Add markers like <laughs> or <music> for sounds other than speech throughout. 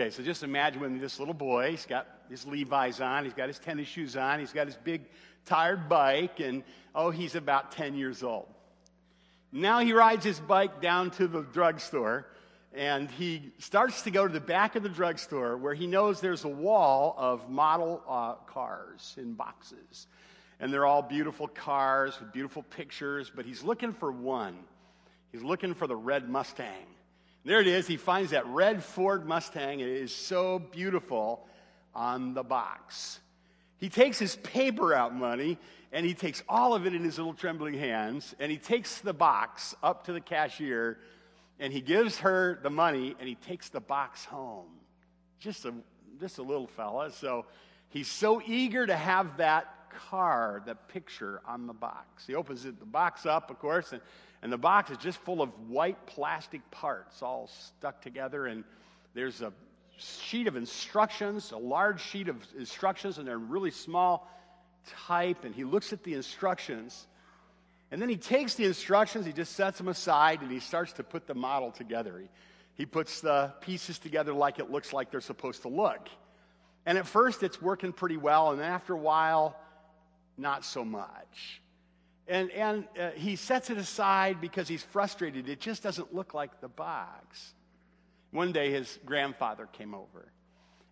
Okay, so just imagine when this little boy, he's got his Levi's on, he's got his tennis shoes on, he's got his big tired bike, and oh, he's about 10 years old. Now he rides his bike down to the drugstore, and he starts to go to the back of the drugstore where he knows there's a wall of model uh, cars in boxes. And they're all beautiful cars with beautiful pictures, but he's looking for one. He's looking for the red Mustang. There it is. He finds that red Ford Mustang. It is so beautiful on the box. He takes his paper out money and he takes all of it in his little trembling hands and he takes the box up to the cashier and he gives her the money and he takes the box home. Just a, just a little fella. So he's so eager to have that car, that picture on the box. He opens it, the box up, of course, and and the box is just full of white plastic parts all stuck together. And there's a sheet of instructions, a large sheet of instructions, and they're really small type. And he looks at the instructions. And then he takes the instructions, he just sets them aside, and he starts to put the model together. He, he puts the pieces together like it looks like they're supposed to look. And at first, it's working pretty well, and after a while, not so much. And, and uh, he sets it aside because he's frustrated. It just doesn't look like the box. One day, his grandfather came over.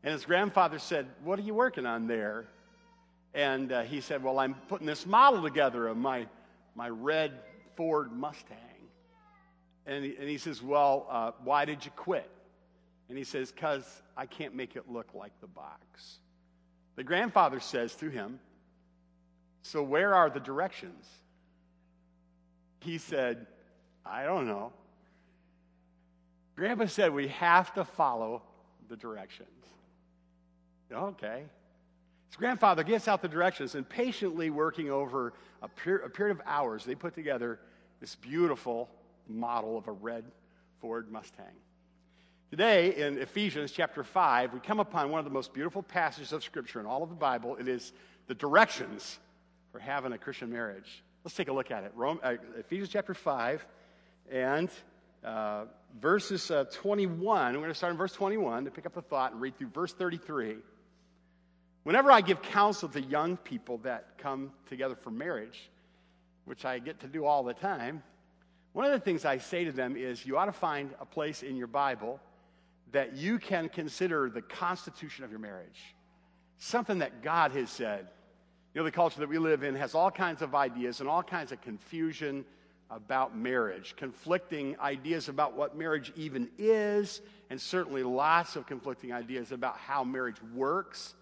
And his grandfather said, What are you working on there? And uh, he said, Well, I'm putting this model together of my, my red Ford Mustang. And he, and he says, Well, uh, why did you quit? And he says, Because I can't make it look like the box. The grandfather says to him, So where are the directions? He said, I don't know. Grandpa said we have to follow the directions. Okay. His grandfather gets out the directions and patiently working over a, per- a period of hours, they put together this beautiful model of a red Ford Mustang. Today, in Ephesians chapter 5, we come upon one of the most beautiful passages of Scripture in all of the Bible. It is the directions for having a Christian marriage. Let's take a look at it. Rome, uh, Ephesians chapter 5 and uh, verses uh, 21. We're going to start in verse 21 to pick up the thought and read through verse 33. Whenever I give counsel to young people that come together for marriage, which I get to do all the time, one of the things I say to them is you ought to find a place in your Bible that you can consider the constitution of your marriage. Something that God has said know, the culture that we live in has all kinds of ideas and all kinds of confusion about marriage, conflicting ideas about what marriage even is, and certainly lots of conflicting ideas about how marriage works.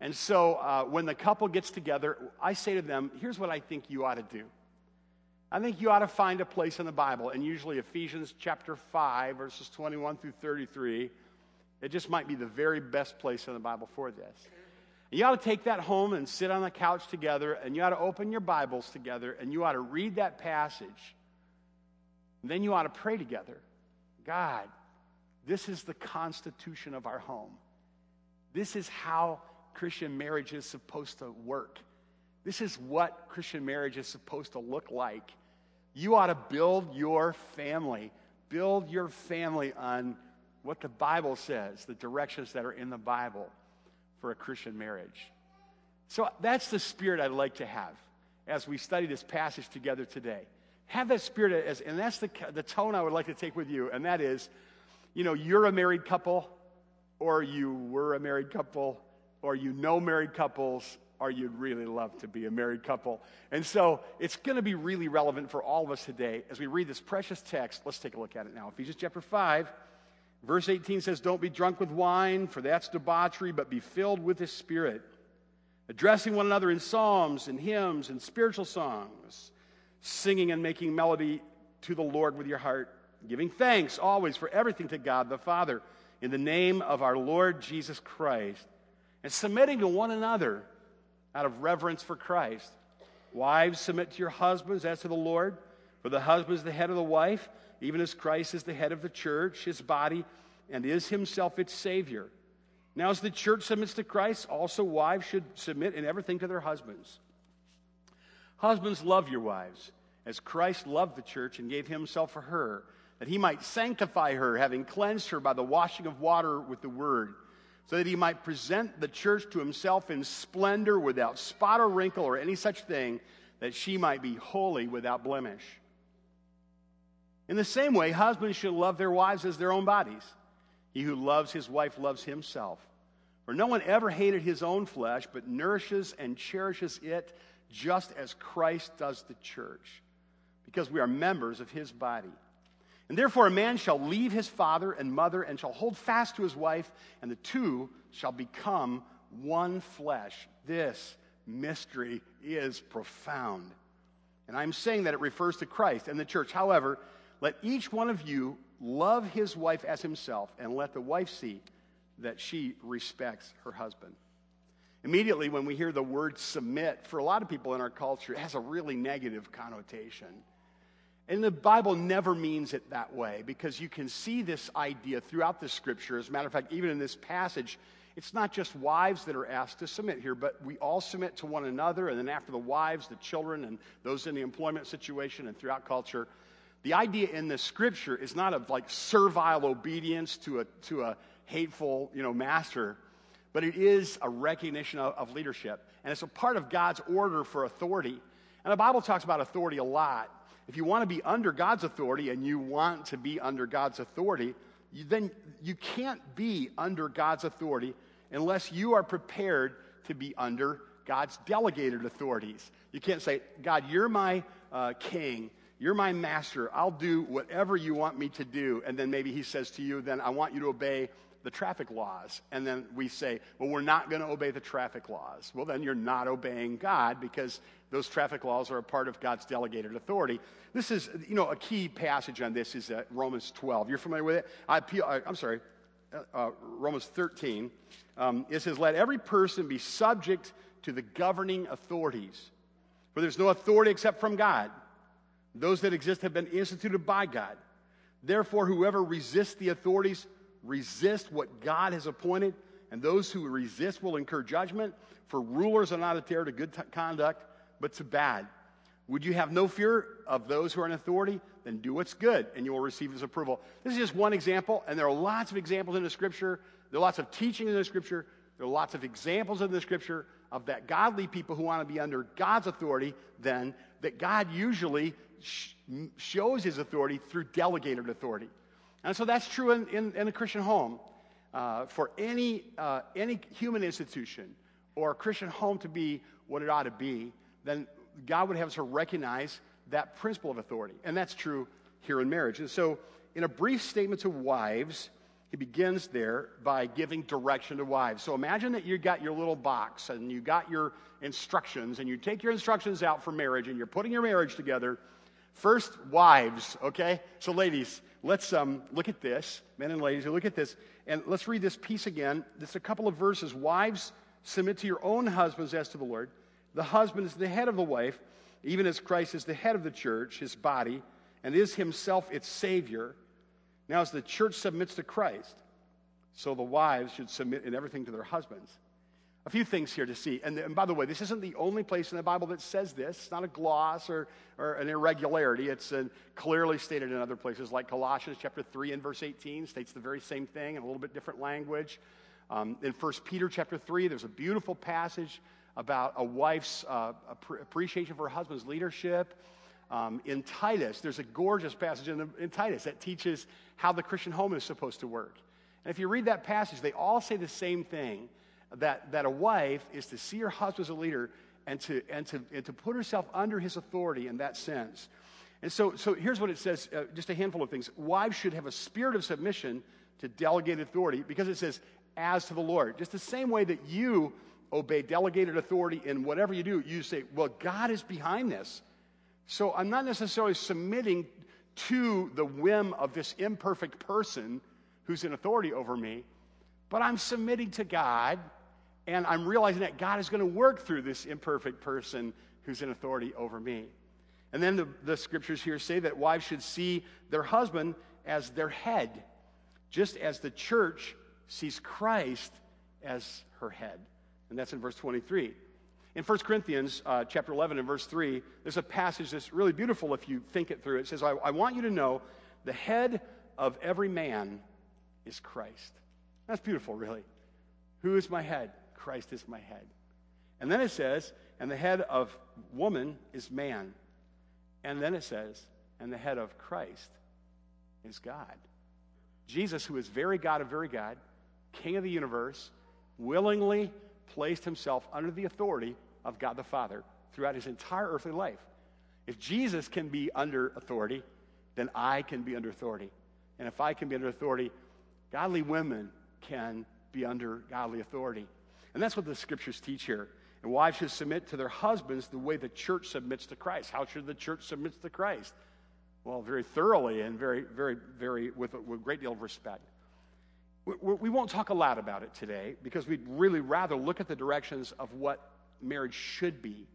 And so uh, when the couple gets together, I say to them, here's what I think you ought to do. I think you ought to find a place in the Bible, and usually Ephesians chapter 5, verses 21 through 33. It just might be the very best place in the Bible for this. You ought to take that home and sit on the couch together, and you ought to open your Bibles together, and you ought to read that passage. And then you ought to pray together God, this is the constitution of our home. This is how Christian marriage is supposed to work. This is what Christian marriage is supposed to look like. You ought to build your family. Build your family on what the Bible says, the directions that are in the Bible for a Christian marriage. So that's the spirit I'd like to have as we study this passage together today. Have that spirit, as, and that's the, the tone I would like to take with you, and that is, you know, you're a married couple, or you were a married couple, or you know married couples, or you'd really love to be a married couple. And so it's going to be really relevant for all of us today as we read this precious text. Let's take a look at it now. Ephesians chapter 5 Verse 18 says, Don't be drunk with wine, for that's debauchery, but be filled with the Spirit, addressing one another in psalms and hymns and spiritual songs, singing and making melody to the Lord with your heart, giving thanks always for everything to God the Father in the name of our Lord Jesus Christ, and submitting to one another out of reverence for Christ. Wives, submit to your husbands as to the Lord, for the husband is the head of the wife even as Christ is the head of the church, his body, and is himself its Savior. Now, as the church submits to Christ, also wives should submit in everything to their husbands. Husbands, love your wives, as Christ loved the church and gave himself for her, that he might sanctify her, having cleansed her by the washing of water with the word, so that he might present the church to himself in splendor, without spot or wrinkle or any such thing, that she might be holy without blemish. In the same way, husbands should love their wives as their own bodies. He who loves his wife loves himself. For no one ever hated his own flesh, but nourishes and cherishes it just as Christ does the church, because we are members of his body. And therefore, a man shall leave his father and mother and shall hold fast to his wife, and the two shall become one flesh. This mystery is profound. And I'm saying that it refers to Christ and the church. However, let each one of you love his wife as himself, and let the wife see that she respects her husband. Immediately, when we hear the word submit, for a lot of people in our culture, it has a really negative connotation. And the Bible never means it that way because you can see this idea throughout the scripture. As a matter of fact, even in this passage, it's not just wives that are asked to submit here, but we all submit to one another. And then after the wives, the children, and those in the employment situation and throughout culture. The idea in the scripture is not of like servile obedience to a, to a hateful you know, master, but it is a recognition of, of leadership. And it's a part of God's order for authority. And the Bible talks about authority a lot. If you want to be under God's authority and you want to be under God's authority, you, then you can't be under God's authority unless you are prepared to be under God's delegated authorities. You can't say, God, you're my uh, king. You're my master. I'll do whatever you want me to do. And then maybe he says to you, then I want you to obey the traffic laws. And then we say, well, we're not going to obey the traffic laws. Well, then you're not obeying God because those traffic laws are a part of God's delegated authority. This is, you know, a key passage on this is uh, Romans 12. You're familiar with it? I appeal, I, am sorry, uh, uh, Romans 13. Um, it says, let every person be subject to the governing authorities. For there's no authority except from God. Those that exist have been instituted by God. Therefore, whoever resists the authorities resist what God has appointed, and those who resist will incur judgment. For rulers are not a terror to good t- conduct, but to bad. Would you have no fear of those who are in authority? Then do what's good, and you will receive his approval. This is just one example, and there are lots of examples in the scripture. There are lots of teaching in the scripture. There are lots of examples in the scripture of that godly people who want to be under God's authority, then, that God usually shows his authority through delegated authority. And so that's true in, in, in a Christian home. Uh, for any, uh, any human institution or Christian home to be what it ought to be, then God would have us to recognize that principle of authority. And that's true here in marriage. And so, in a brief statement to wives, he begins there by giving direction to wives. So imagine that you got your little box and you got your instructions, and you take your instructions out for marriage and you're putting your marriage together. First, wives, okay? So, ladies, let's um, look at this. Men and ladies, look at this. And let's read this piece again. It's a couple of verses. Wives, submit to your own husbands as to the Lord. The husband is the head of the wife, even as Christ is the head of the church, his body, and is himself its Savior. Now, as the church submits to Christ, so the wives should submit in everything to their husbands. A few things here to see. And, and, by the way, this isn't the only place in the Bible that says this. It's not a gloss or, or an irregularity. It's uh, clearly stated in other places, like Colossians chapter 3 and verse 18 states the very same thing in a little bit different language. Um, in 1 Peter chapter 3, there's a beautiful passage about a wife's uh, appreciation for her husband's leadership. Um, in Titus, there's a gorgeous passage in, the, in Titus that teaches how the Christian home is supposed to work. And if you read that passage, they all say the same thing that, that a wife is to see her husband as a leader and to, and, to, and to put herself under his authority in that sense. And so, so here's what it says uh, just a handful of things. Wives should have a spirit of submission to delegated authority because it says, as to the Lord. Just the same way that you obey delegated authority in whatever you do, you say, well, God is behind this. So I'm not necessarily submitting to the whim of this imperfect person who's in authority over me, but I'm submitting to God and I'm realizing that God is going to work through this imperfect person who's in authority over me. And then the, the scriptures here say that wives should see their husband as their head, just as the church sees Christ as her head. And that's in verse 23. In 1 Corinthians uh, chapter 11 and verse 3, there's a passage that's really beautiful if you think it through. It says, I, I want you to know the head of every man is Christ. That's beautiful, really. Who is my head? Christ is my head. And then it says, and the head of woman is man. And then it says, and the head of Christ is God. Jesus, who is very God of very God, King of the universe, willingly placed himself under the authority of God the Father throughout his entire earthly life. If Jesus can be under authority, then I can be under authority. And if I can be under authority, godly women can be under godly authority. And that's what the scriptures teach here. And wives should submit to their husbands the way the church submits to Christ. How should the church submit to Christ? Well, very thoroughly and very, very, very, with a, with a great deal of respect. We, we won't talk a lot about it today because we'd really rather look at the directions of what marriage should be.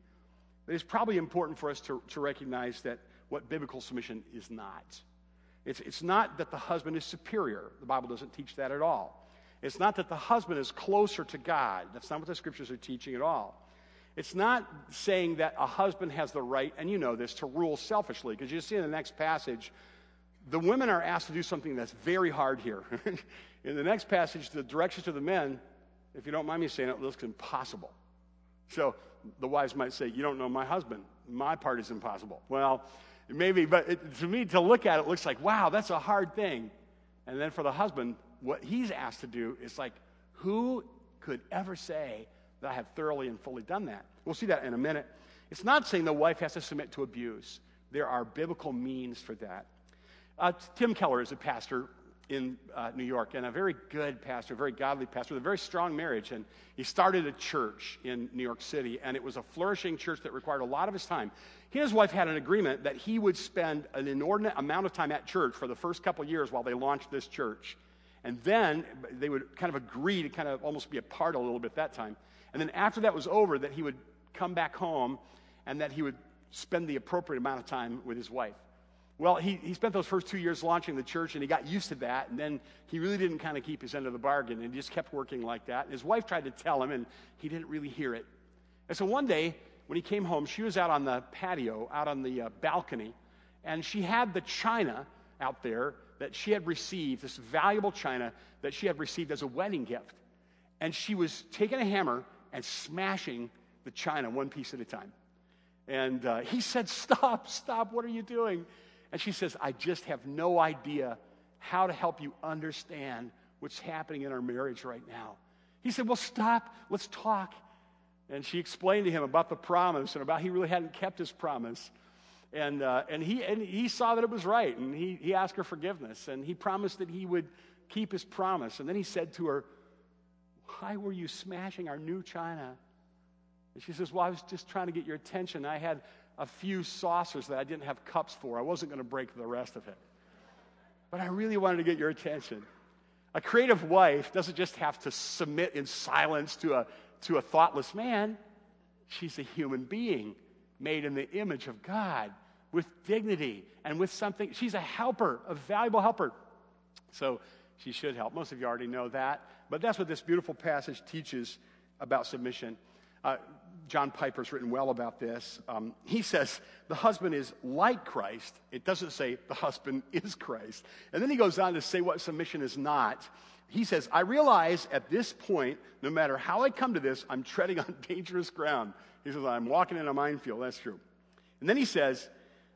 But it's probably important for us to, to recognize that what biblical submission is not. It's, it's not that the husband is superior. The Bible doesn't teach that at all. It's not that the husband is closer to God. That's not what the scriptures are teaching at all. It's not saying that a husband has the right, and you know this, to rule selfishly, because you see in the next passage, the women are asked to do something that's very hard here. <laughs> in the next passage, the directions to the men, if you don't mind me saying it, looks impossible. So the wives might say, You don't know my husband. My part is impossible. Well, maybe, but it, to me, to look at it, looks like, wow, that's a hard thing. And then for the husband, what he's asked to do is like, who could ever say that I have thoroughly and fully done that? We'll see that in a minute. It's not saying the wife has to submit to abuse, there are biblical means for that. Uh, Tim Keller is a pastor in uh, New York and a very good pastor, a very godly pastor with a very strong marriage. And he started a church in New York City, and it was a flourishing church that required a lot of his time. He and his wife had an agreement that he would spend an inordinate amount of time at church for the first couple years while they launched this church. And then they would kind of agree to kind of almost be a part a little bit that time. And then after that was over, that he would come back home and that he would spend the appropriate amount of time with his wife. Well, he, he spent those first two years launching the church and he got used to that. And then he really didn't kind of keep his end of the bargain and he just kept working like that. And his wife tried to tell him and he didn't really hear it. And so one day, when he came home, she was out on the patio, out on the uh, balcony, and she had the china out there that she had received, this valuable china that she had received as a wedding gift. And she was taking a hammer and smashing the china one piece at a time. And uh, he said, Stop, stop, what are you doing? And she says, I just have no idea how to help you understand what's happening in our marriage right now. He said, Well, stop, let's talk. And she explained to him about the promise and about he really hadn't kept his promise. And, uh, and, he, and he saw that it was right, and he, he asked her forgiveness, and he promised that he would keep his promise. And then he said to her, Why were you smashing our new china? And she says, Well, I was just trying to get your attention. I had a few saucers that I didn't have cups for. I wasn't going to break the rest of it. But I really wanted to get your attention. A creative wife doesn't just have to submit in silence to a, to a thoughtless man, she's a human being made in the image of God with dignity and with something. She's a helper, a valuable helper. So she should help. Most of you already know that. But that's what this beautiful passage teaches about submission. Uh, John Piper's written well about this. Um, he says the husband is like Christ. It doesn't say the husband <laughs> is Christ. And then he goes on to say what submission is not. He says, I realize at this point, no matter how I come to this, I'm treading <laughs> on dangerous ground. He says, I'm walking in a minefield. That's true. And then he says,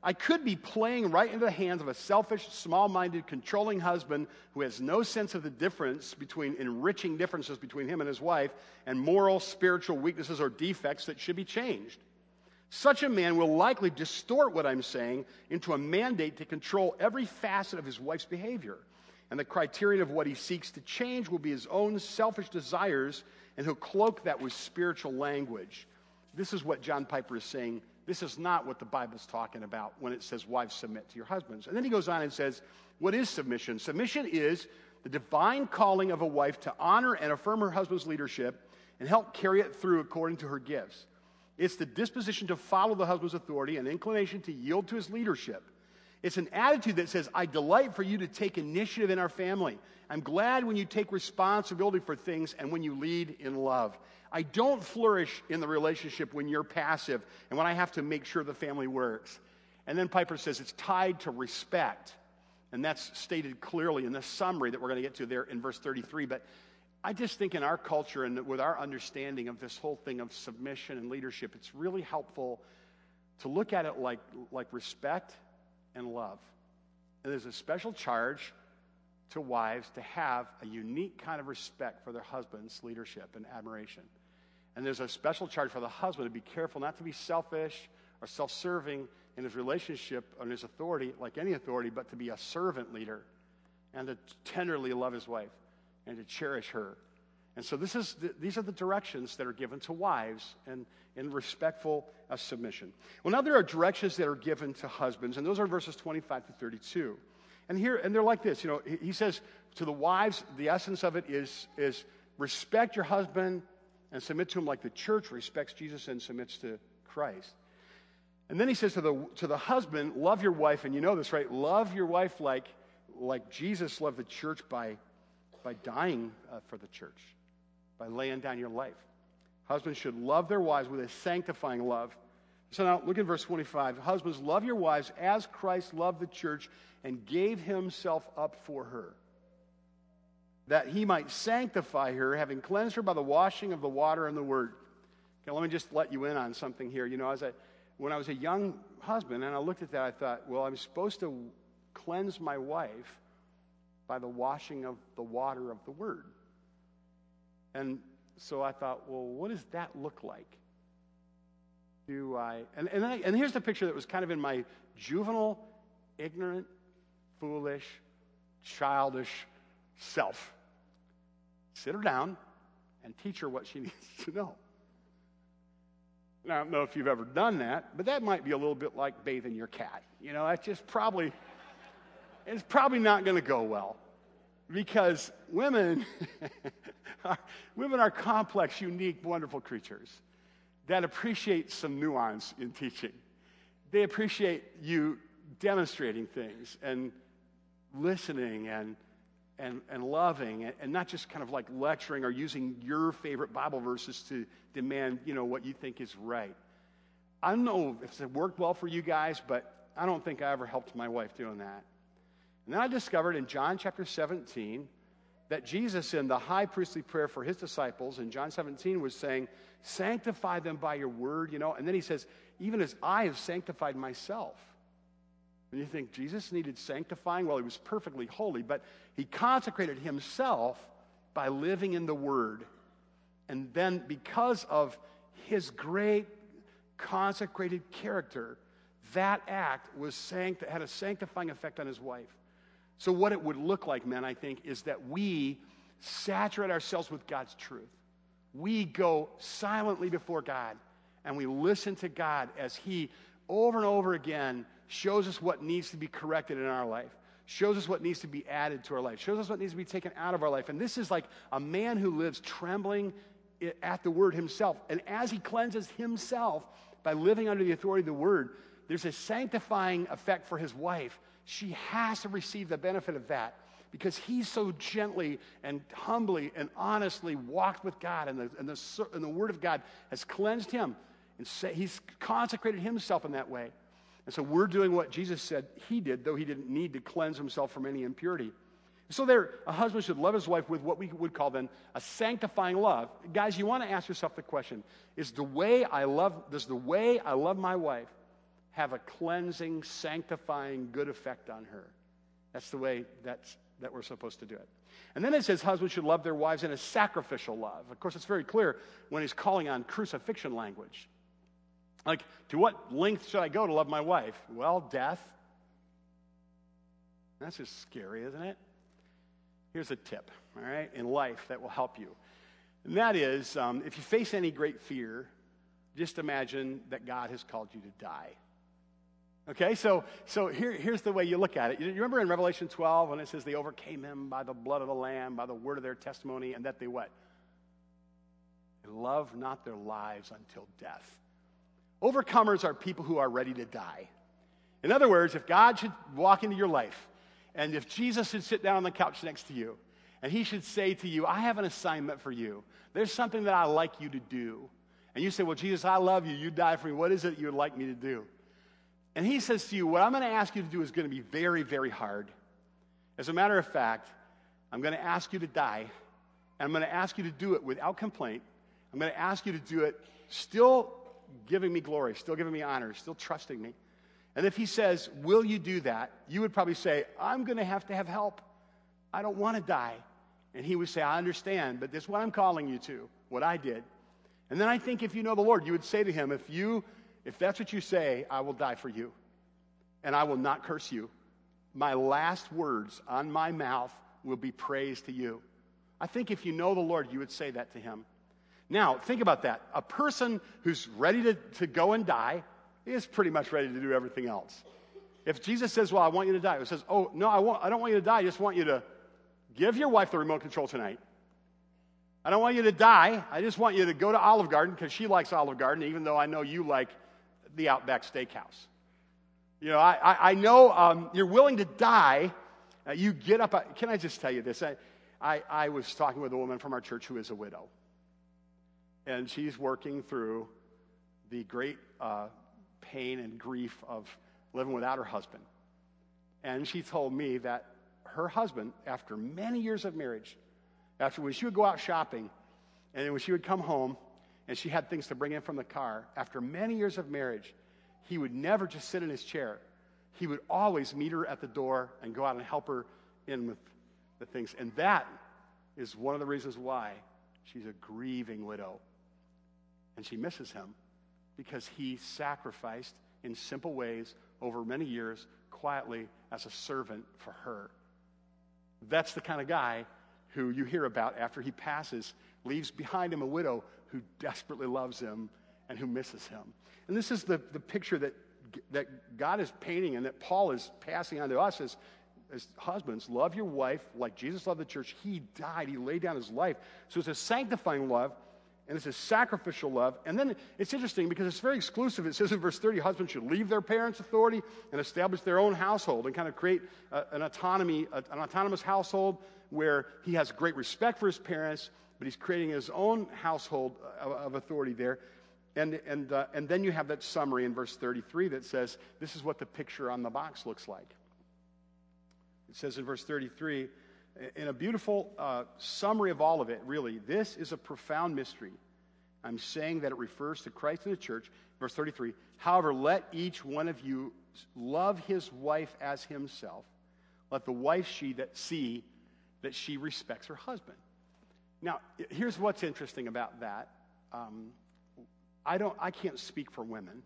I could be playing right into the hands of a selfish, small minded, controlling husband who has no sense of the difference between enriching differences between him and his wife and moral, spiritual weaknesses or defects that should be changed. Such a man will likely distort what I'm saying into a mandate to control every facet of his wife's behavior. And the criterion of what he seeks to change will be his own selfish desires, and he'll cloak that with spiritual language. This is what John Piper is saying this is not what the Bible's talking about when it says, Wives, submit to your husbands. And then he goes on and says, What is submission? Submission is the divine calling of a wife to honor and affirm her husband's leadership and help carry it through according to her gifts. It's the disposition to follow the husband's authority and inclination to yield to his leadership. It's an attitude that says, I delight for you to take initiative in our family. I'm glad when you take responsibility for things and when you lead in love. I don't flourish in the relationship when you're passive and when I have to make sure the family works. And then Piper says it's tied to respect. And that's stated clearly in the summary that we're going to get to there in verse 33. But I just think in our culture and with our understanding of this whole thing of submission and leadership, it's really helpful to look at it like, like respect and love. And there's a special charge to wives to have a unique kind of respect for their husband's leadership and admiration. And there's a special charge for the husband to be careful not to be selfish or self serving in his relationship and his authority, like any authority, but to be a servant leader and to tenderly love his wife and to cherish her. And so this is the, these are the directions that are given to wives and in respectful uh, submission. Well, now there are directions that are given to husbands, and those are verses 25 to 32. And here, and they're like this, you know, he, says to the wives, the essence of it is, is respect your husband and submit to him like the church respects Jesus and submits to Christ. And then he says to the, to the husband, love your wife, and you know this, right? Love your wife like, like Jesus loved the church by, by dying uh, for the church, by laying down your life. Husbands should love their wives with a sanctifying love. So now look at verse 25. Husbands, love your wives as Christ loved the church and gave himself up for her, that he might sanctify her, having cleansed her by the washing of the water and the word. Okay, let me just let you in on something here. You know, as I when I was a young husband and I looked at that, I thought, well, I'm supposed to cleanse my wife by the washing of the water of the word. And so I thought, well, what does that look like? Do I, and, and, I, and here's the picture that was kind of in my juvenile, ignorant, foolish, childish self. Sit her down and teach her what she <laughs> needs to know. I don't know if you've ever done that, but that might be a little bit like bathing your cat. You know, that's just probably, it's probably not going to go well because women, <laughs> are, women are complex, unique, wonderful creatures that appreciate some nuance in teaching. They appreciate you demonstrating things and listening and and, and loving and, and not just kind of like lecturing or using your favorite Bible verses to demand, you know, what you think is right. I don't know if it worked well for you guys, but I don't think I ever helped my wife doing that. And then I discovered in John chapter 17 that Jesus, in the high priestly prayer for his disciples in John 17, was saying, Sanctify them by your word, you know. And then he says, Even as I have sanctified myself. And you think Jesus needed sanctifying? Well, he was perfectly holy, but he consecrated himself by living in the Word. And then, because of his great consecrated character, that act was sanct- had a sanctifying effect on his wife. So, what it would look like, men, I think, is that we saturate ourselves with God's truth. We go silently before God and we listen to God as He over and over again shows us what needs to be corrected in our life, shows us what needs to be added to our life, shows us what needs to be taken out of our life. And this is like a man who lives trembling at the word himself. And as he cleanses himself by living under the authority of the word, there's a sanctifying effect for his wife. She has to receive the benefit of that because he's so gently and humbly and honestly walked with God, and the, and the, and the Word of God has cleansed him. And he's consecrated himself in that way. And so we're doing what Jesus said he did, though he didn't need to cleanse himself from any impurity. So there, a husband should love his wife with what we would call then a sanctifying love. Guys, you want to ask yourself the question: Is the way I love does the way I love my wife have a cleansing, sanctifying, good effect on her? That's the way that's that we're supposed to do it. And then it says husbands should love their wives in a sacrificial love. Of course, it's very clear when he's calling on crucifixion language. Like, to what length should I go to love my wife? Well, death. That's just scary, isn't it? Here's a tip, all right, in life that will help you. And that is um, if you face any great fear, just imagine that God has called you to die. Okay, so, so here, here's the way you look at it. You remember in Revelation 12 when it says they overcame him by the blood of the Lamb, by the word of their testimony, and that they what? They love not their lives until death. Overcomers are people who are ready to die. In other words, if God should walk into your life, and if Jesus should sit down on the couch next to you, and he should say to you, I have an assignment for you. There's something that I'd like you to do. And you say, Well, Jesus, I love you. You died for me. What is it you would like me to do? And he says to you, What I'm going to ask you to do is going to be very, very hard. As a matter of fact, I'm going to ask you to die, and I'm going to ask you to do it without complaint. I'm going to ask you to do it still giving me glory, still giving me honor, still trusting me. And if he says, Will you do that? you would probably say, I'm going to have to have help. I don't want to die. And he would say, I understand, but this is what I'm calling you to, what I did. And then I think if you know the Lord, you would say to him, If you if that's what you say, I will die for you. And I will not curse you. My last words on my mouth will be praise to you. I think if you know the Lord, you would say that to him. Now, think about that. A person who's ready to, to go and die is pretty much ready to do everything else. If Jesus says, Well, I want you to die, it says, Oh, no, I, won't, I don't want you to die. I just want you to give your wife the remote control tonight. I don't want you to die. I just want you to go to Olive Garden because she likes Olive Garden, even though I know you like the Outback Steakhouse. You know, I, I, I know um, you're willing to die. Uh, you get up. Uh, can I just tell you this? I, I, I was talking with a woman from our church who is a widow. And she's working through the great uh, pain and grief of living without her husband. And she told me that her husband, after many years of marriage, after when she would go out shopping, and when she would come home, and she had things to bring in from the car, after many years of marriage, he would never just sit in his chair. He would always meet her at the door and go out and help her in with the things. And that is one of the reasons why she's a grieving widow. And she misses him because he sacrificed in simple ways over many years, quietly, as a servant for her. That's the kind of guy who you hear about after he passes, leaves behind him a widow who desperately loves him and who misses him. And this is the, the picture that, that God is painting and that Paul is passing on to us as, as husbands. Love your wife like Jesus loved the church. He died, he laid down his life. So it's a sanctifying love and it's a sacrificial love. And then it's interesting because it's very exclusive. It says in verse 30 husbands should leave their parents' authority and establish their own household and kind of create a, an autonomy, a, an autonomous household where he has great respect for his parents but he's creating his own household of, of authority there. And, and, uh, and then you have that summary in verse 33 that says, This is what the picture on the box looks like. It says in verse 33, in a beautiful uh, summary of all of it, really, this is a profound mystery. I'm saying that it refers to Christ and the church. Verse 33 However, let each one of you love his wife as himself. Let the wife she that see that she respects her husband. Now, here's what's interesting about that. Um, I, don't, I can't speak for women,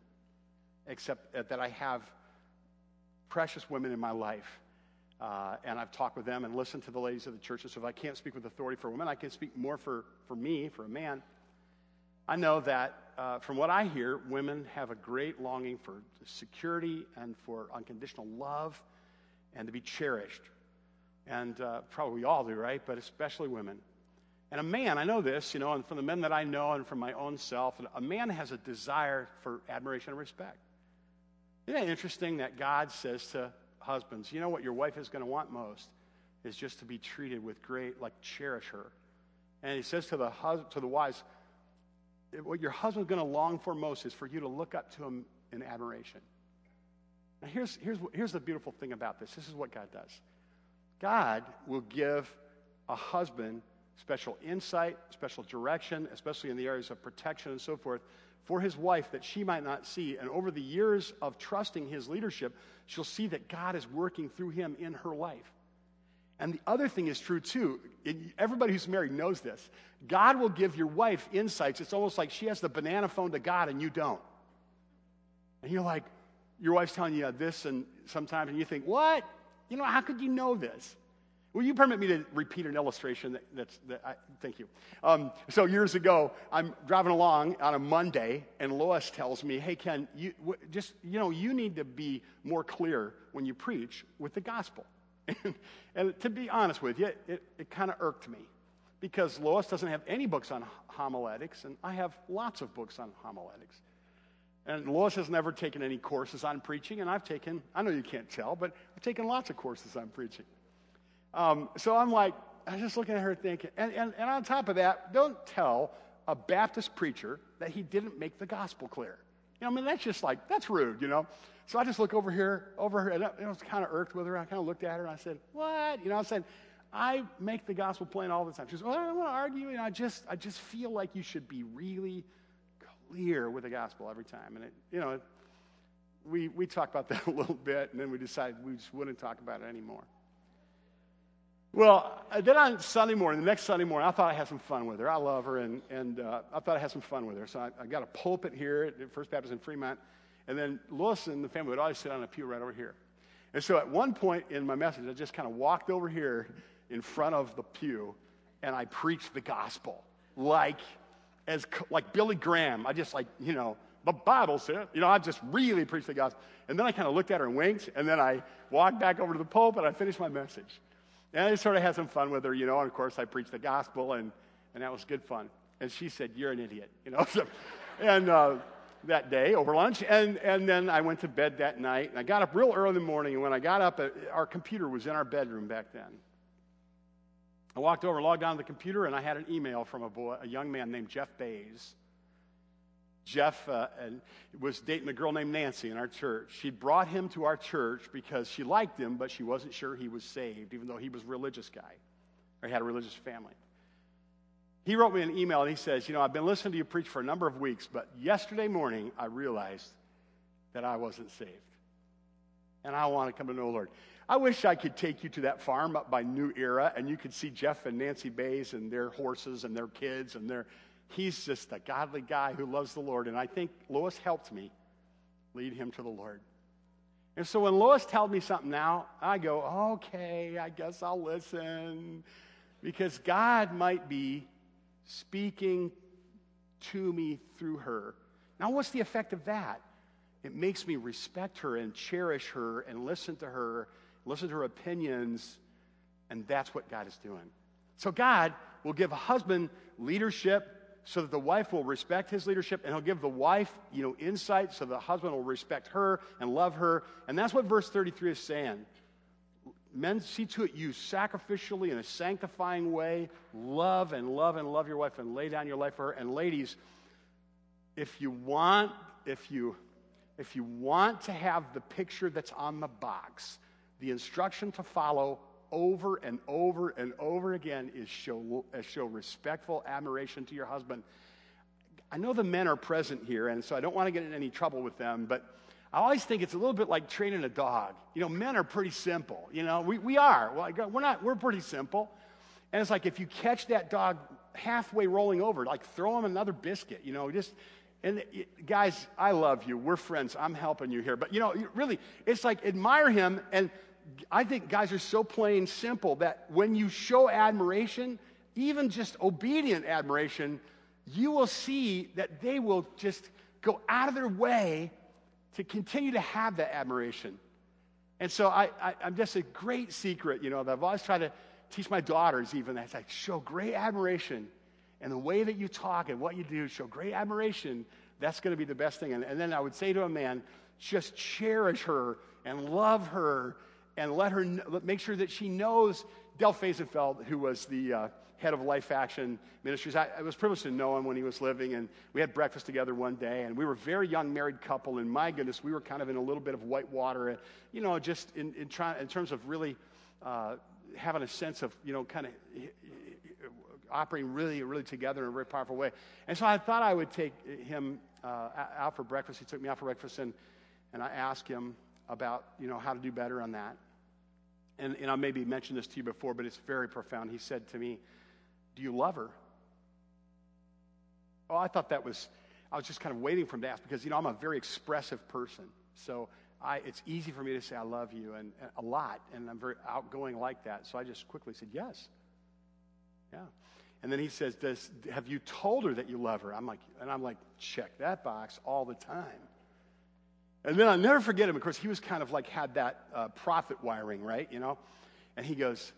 except that I have precious women in my life. Uh, and I've talked with them and listened to the ladies of the church. And So if I can't speak with authority for women, I can speak more for, for me, for a man. I know that uh, from what I hear, women have a great longing for security and for unconditional love and to be cherished. And uh, probably we all do, right? But especially women. And a man, I know this, you know, and from the men that I know and from my own self, a man has a desire for admiration and respect. Isn't it interesting that God says to husbands, you know what your wife is going to want most is just to be treated with great, like, cherish her. And he says to the, hus- to the wives, what your husband's going to long for most is for you to look up to him in admiration. Now, here's, here's, here's the beautiful thing about this this is what God does God will give a husband special insight, special direction, especially in the areas of protection and so forth, for his wife that she might not see. And over the years of trusting his leadership, she'll see that God is working through him in her life. And the other thing is true too. everybody who's married knows this. God will give your wife insights. It's almost like she has the banana phone to God and you don't. And you're like, your wife's telling you this, and sometimes, and you think, what? You know, how could you know this? Will you permit me to repeat an illustration that, that's, that I, thank you. Um, so years ago, I'm driving along on a Monday, and Lois tells me, hey, Ken, you, w- just, you know, you need to be more clear when you preach with the gospel. <laughs> and, and to be honest with you, it, it kind of irked me because Lois doesn't have any books on homiletics, and I have lots of books on homiletics. And Lois has never taken any courses on preaching, and I've taken, I know you can't tell, but I've taken lots of courses on preaching. Um, so I'm like, I'm just looking at her thinking, and, and, and on top of that, don't tell a Baptist preacher that he didn't make the gospel clear. You know, I mean, that's just like, that's rude, you know? So I just look over here, over her, and I was kind of irked with her. I kind of looked at her and I said, What? You know, I said, I make the gospel plain all the time. She says, Well, I don't want to argue. You know, I just, I just feel like you should be really clear with the gospel every time. And it, you know, we, we talked about <laughs> that a little bit, and then we decided we just wouldn't talk about it anymore. Well, uh, then on Sunday morning, the next Sunday morning, I thought I had some fun with her. I love her, and, and uh, I thought I had some fun with her. So I, I got a pulpit here at First Baptist in Fremont, and then Lois and the family would always sit on a pew right over here. And so at one point in my message, I just kind of walked over here in front of the pew, and I preached the gospel like as like Billy Graham. I just like you know the Bible said, you know, I just really preached the gospel. And then I kind of looked at her and winked, and then I walked back over to the pulpit and I finished my message. And I sort of had some fun with her, you know, and of course I preached the gospel, and, and that was good fun. And she said, You're an idiot, you know. <laughs> So, and uh, that day over lunch, and, and then I went to bed that night, and I got up real early in the morning, and when I got up, uh, our computer was in our bedroom back then. I walked over, logged on to the computer, and I had an email from a boy, a young man named Jeff Bays. Jeff uh, was dating a girl named Nancy in our church. She brought him to our church because she liked him, but she wasn't sure he was saved, even though he was a religious guy or he had a religious family. He wrote me an email and he says, You know, I've been listening to you preach for a number of weeks, but yesterday morning I realized that I wasn't saved. And I want to come to know the Lord. I wish I could take you to that farm up by New Era and you could see Jeff and Nancy Bays and their horses and their kids and their he's just a godly guy who loves the Lord. And I think Lois helped me lead him to the Lord. And so when Lois tells me something now, I go, okay, I guess I'll listen. Because God might be speaking to me through her. Now, what's the effect of that? It makes me respect her and cherish her and listen to her, listen to her opinions, and that's what God is doing. So, God will give a husband leadership so that the wife will respect his leadership and he'll give the wife, you know, insight so the husband will respect her and love her. And that's what verse 33 is saying. Men, see to it you sacrificially in a sanctifying way, love and love and love your wife and lay down your life for her. And ladies, if you want, if you if you want to have the picture that's on the box, the instruction to follow over and over and over again is show, show respectful admiration to your husband. I know the men are present here, and so I don't want to get in any trouble with them, but I always think it's a little bit like training a dog. You know, men are pretty simple. You know, we, we are. Well, we're not, we're pretty simple. And it's like if you catch that dog halfway rolling over, like throw him another biscuit, you know, just, and guys, I love you. We're friends. I'm helping you here. But, you know, really, it's like admire him and I think guys are so plain simple that when you show admiration, even just obedient admiration, you will see that they will just go out of their way to continue to have that admiration. And so I, I, am just a great secret, you know, that I've always tried to teach my daughters even that. Like, show great admiration. And the way that you talk and what you do, show great admiration. That's going to be the best thing. And, and then I would say to a man, just cherish her and love her and let her make sure that she knows Del Fehsenfeld, who was the uh, head of Life Action Ministries. I, I, was privileged to know him when he was living, and we had breakfast together one day, and we were a very young married couple, and my goodness, we were kind of in a little bit of white water, uh, you know, just in, in, try, in terms of really uh, having a sense of, you know, kind of operating really, really together in a very powerful way. And so I thought I would take him uh, out for breakfast. He took me out for breakfast, and, and I asked him about, you know, how to do better on that and, and I maybe mentioned this to you before, but it's very profound. He said to me, Do you love her? Oh, I thought that was, I was just kind of waiting for him to ask because, you know, I'm a very expressive person. So I, it's easy for me to say I love you and, and a lot, and I'm very outgoing like that. So I just quickly said, Yes. Yeah. And then he says, Have you told her that you love her? I'm like, and I'm like, Check that box all the time. And then I'll never forget him. Of course, he was kind of like had that uh, prophet wiring, right? You know? And he goes,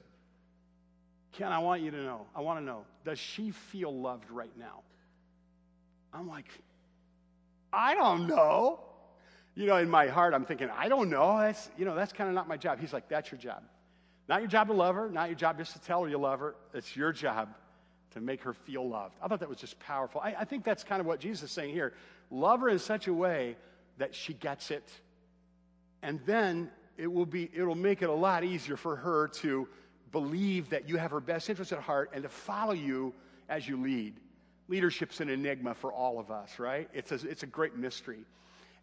Ken, I want you to know, I want to know, does she feel loved right now? I'm like, I don't know. You know, in my heart, I'm thinking, I don't know. That's, you know, that's kind of not my job. He's like, that's your job. Not your job to love her, not your job just to tell her you love her. It's your job to make her feel loved. I thought that was just powerful. I, I think that's kind of what Jesus is saying here. love her in such a way that she gets it. And then it will be it'll make it a lot easier for her to believe that you have her best interest at heart and to follow you as you lead. Leadership's an enigma for all of us, right? It's a, it's a great mystery.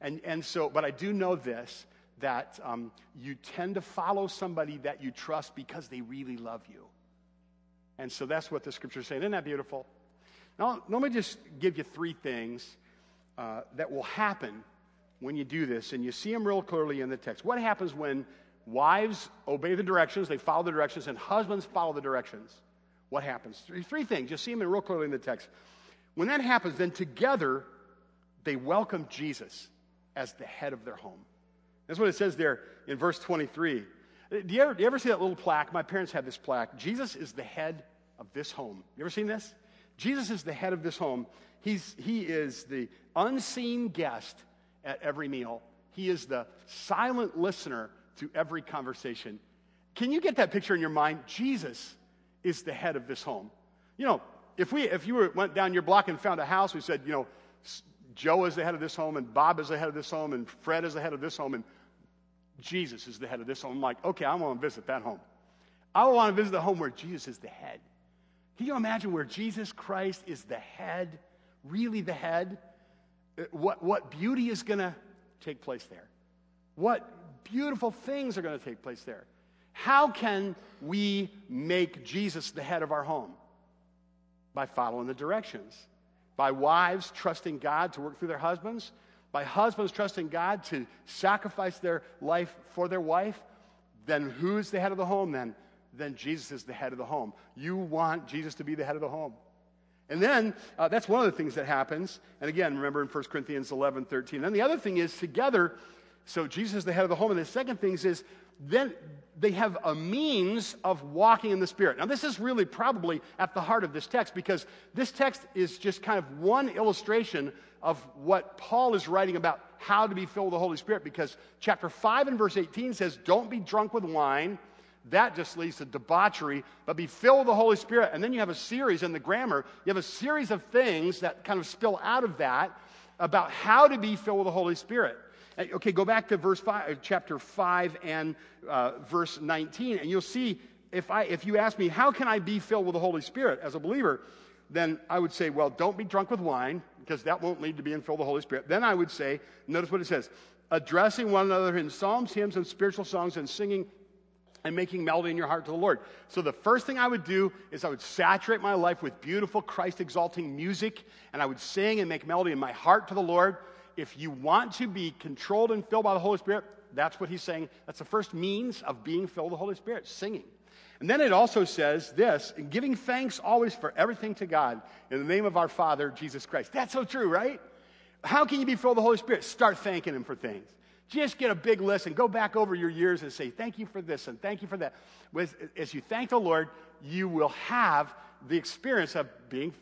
And, and so, but I do know this that um, you tend to follow somebody that you trust because they really love you. And so that's what the scripture is saying. Isn't that beautiful? Now, let me just give you three things uh, that will happen when you do this, and you see them real clearly in the text. What happens when wives obey the directions, they follow the directions, and husbands follow the directions? What happens? Three, three things. You see them real clearly in the text. When that happens, then together they welcome Jesus as the head of their home. That's what it says there in verse 23. Uh, do you, ever, do you ever see that little plaque? My parents had this plaque. Jesus is the head of this home. You ever seen this? Jesus is the head of this home. He's, he is the unseen guest at every meal. He is the silent listener to every conversation. Can you get that picture in your mind? Jesus is the head of this home. You know, if we if you were, went down your block and found a house, we said, you know, Joe is the head of this home, and Bob is the head of this home, and Fred is the head of this home, and Jesus is the head of this home. I'm like, okay, I want to visit that home. I want to visit the home where Jesus is the head. Can you imagine where Jesus Christ is the head, really the head? What, what beauty is going to take place there? What beautiful things are going to take place there? How can we make Jesus the head of our home? By following the directions. By wives trusting God to work through their husbands. By husbands trusting God to sacrifice their life for their wife. Then who's the head of the home then? Then Jesus is the head of the home. You want Jesus to be the head of the home. And then uh, that's one of the things that happens. And again, remember in 1 Corinthians 11, 13. And the other thing is together, so Jesus is the head of the home. And the second thing is then they have a means of walking in the Spirit. Now, this is really probably at the heart of this text because this text is just kind of one illustration of what Paul is writing about how to be filled with the Holy Spirit because chapter 5 and verse 18 says, Don't be drunk with wine that just leads to debauchery, but be filled with the Holy Spirit. And then you have a series in the grammar, you have a series of things that kind of spill out of that about how to be filled with the Holy Spirit. Okay, go back to verse five, chapter 5 and uh, verse 19, and you'll see if, I, if you ask me, how can I be filled with the Holy Spirit as a believer? Then I would say, well, don't be drunk with wine, because that won't lead to being filled with the Holy Spirit. Then I would say, notice what it says addressing one another in psalms, hymns, and spiritual songs, and singing and making melody in your heart to the Lord. So the first thing I would do is I would saturate my life with beautiful Christ exalting music and I would sing and make melody in my heart to the Lord. If you want to be controlled and filled by the Holy Spirit, that's what he's saying. That's the first means of being filled with the Holy Spirit, singing. And then it also says this giving thanks always for everything to God in the name of our Father, Jesus Christ. That's so true, right? How can you be filled with the Holy Spirit? Start thanking Him for things. Just get a big list and go back over your years and say, Thank you for this and thank you for that. With, As you thank the Lord, you will have the experience of being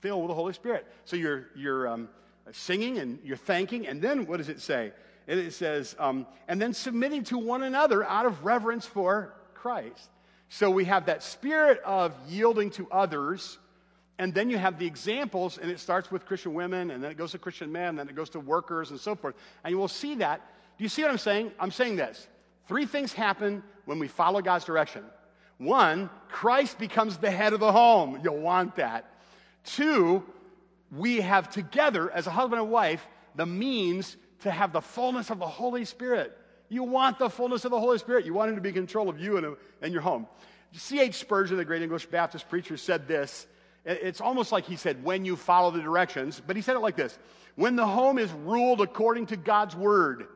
filled with the Holy Spirit. So you're, you're um, singing and you're thanking, and then what does it say? And It says, um, and then submitting to one another out of reverence for Christ. So we have that spirit of yielding to others and then you have the examples, and it starts with Christian women, and then it goes to Christian men, and then it goes to workers, and so forth. And you will see that. Do you see what I'm saying? I'm saying this. Three things happen when we follow God's direction. One, Christ becomes the head of the home. You'll want that. Two, we have together, as a husband and wife, the means to have the fullness of the Holy Spirit. You want the fullness of the Holy Spirit. You want Him to be in control of you and, and your home. C.H. Spurgeon, the great English Baptist preacher, said this it's almost like he said, when you follow the directions, but he said it like this When the home is ruled according to God's word,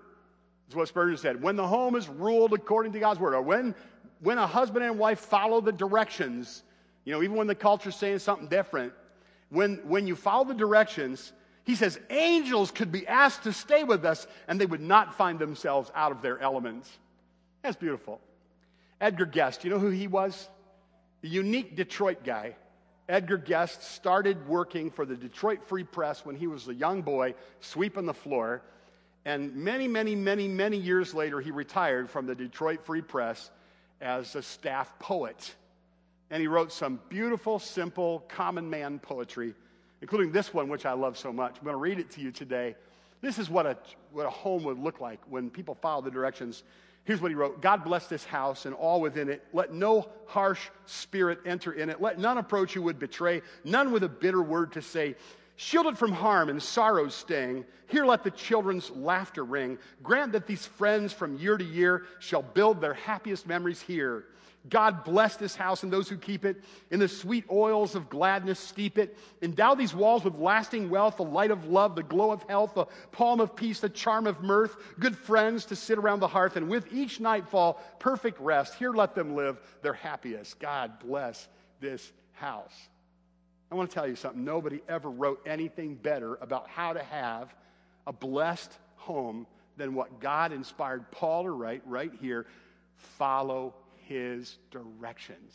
is what Spurgeon said. When the home is ruled according to God's word, or when, when a husband and wife follow the directions, you know, even when the culture's saying something different, when, when you follow the directions, he says angels could be asked to stay with us and they would not find themselves out of their elements. That's beautiful. Edgar Guest, you know who he was? The unique Detroit guy. Edgar Guest started working for the Detroit Free Press when he was a young boy, sweeping the floor. And many, many, many, many years later, he retired from the Detroit Free Press as a staff poet. And he wrote some beautiful, simple, common man poetry. including this one, which I love so much. I'm going to read it to you today. This is what a, what a home would look like when people follow the directions. Here's what he wrote God bless this house and all within it. Let no harsh spirit enter in it. Let none approach who would betray, none with a bitter word to say. Shielded from harm and sorrow's sting, here let the children's laughter ring. Grant that these friends from year to year shall build their happiest memories here. God bless this house and those who keep it. In the sweet oils of gladness, steep it. Endow these walls with lasting wealth, the light of love, the glow of health, the palm of peace, the charm of mirth, good friends to sit around the hearth, and with each nightfall, perfect rest. Here let them live their happiest. God bless this house. I want to tell you something. Nobody ever wrote anything better about how to have a blessed home than what God inspired Paul to write right here. Follow his directions.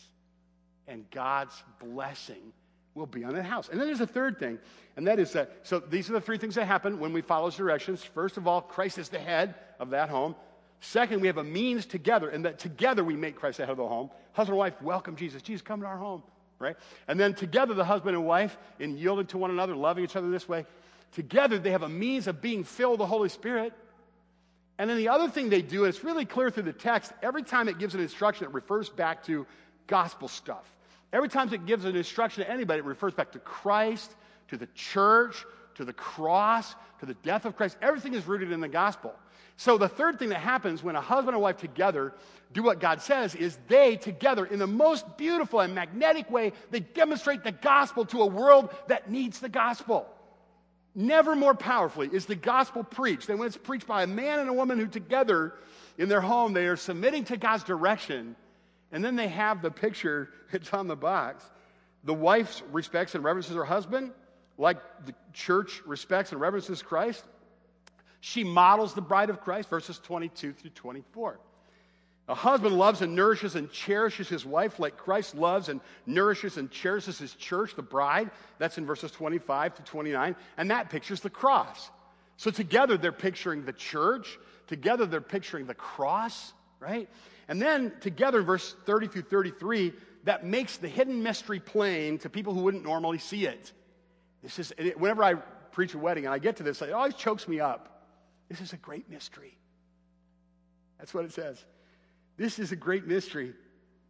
And God's blessing will be on that house. And then there's a third thing, and that is that so these are the three things that happen when we follow his directions. First of all, Christ is the head of that home. Second, we have a means together, and that together we make Christ the head of the home. Husband and wife welcome Jesus. Jesus, come to our home, right? And then together, the husband and wife, in yielding to one another, loving each other this way, together they have a means of being filled with the Holy Spirit. And then the other thing they do, and it's really clear through the text, every time it gives an instruction, it refers back to gospel stuff. Every time it gives an instruction to anybody, it refers back to Christ, to the church, to the cross, to the death of Christ. Everything is rooted in the gospel. So the third thing that happens when a husband and wife together do what God says is they together, in the most beautiful and magnetic way, they demonstrate the gospel to a world that needs the gospel. Never more powerfully is the gospel preached than when it's preached by a man and a woman who together in their home they are submitting to God's direction. And then they have the picture, <laughs> it's on the box. The wife respects and reverences her husband, like the church respects and reverences Christ. She models the bride of Christ, verses 22 through 24. A husband loves and nourishes and cherishes his wife like Christ loves and nourishes and cherishes his church, the bride. That's in verses 25 to 29. And that pictures the cross. So together they're picturing the church. Together they're picturing the cross, right? And then together in verse 30 through 33, that makes the hidden mystery plain to people who wouldn't normally see it. This is, whenever I preach a wedding and I get to this, it always chokes me up. This is a great mystery. That's what it says. This is a great mystery,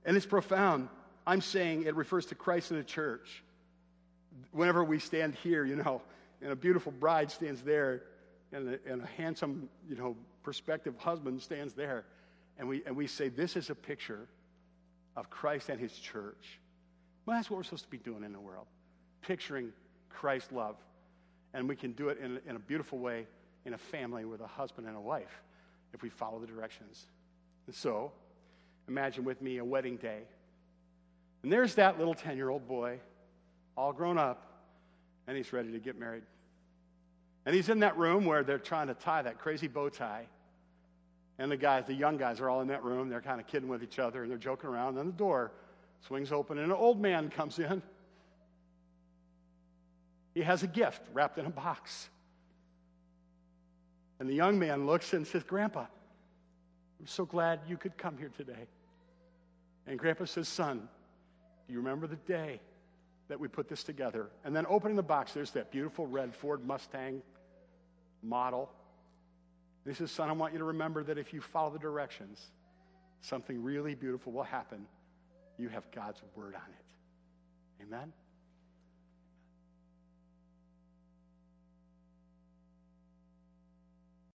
and it's profound. I'm saying it refers to Christ and the church. Whenever we stand here, you know, and a beautiful bride stands there, and a, and a handsome, you know, prospective husband stands there, and we, and we say, This is a picture of Christ and his church. Well, that's what we're supposed to be doing in the world, picturing Christ's love. And we can do it in, in a beautiful way in a family with a husband and a wife if we follow the directions and so, imagine with me a wedding day. And there's that little 10 year old boy, all grown up, and he's ready to get married. And he's in that room where they're trying to tie that crazy bow tie. And the guys, the young guys, are all in that room. They're kind of kidding with each other and they're joking around. And then the door swings open and an old man <laughs> comes in. He has a gift wrapped in a box. And the young man looks and says, Grandpa, I'm so glad you could come here today. And Grandpa says, Son, do you remember the day that we put this together? And then opening the box, there's that beautiful red Ford Mustang model. And he says, Son, I want you to remember that if you follow the directions, something really beautiful will happen. You have God's word on it. Amen?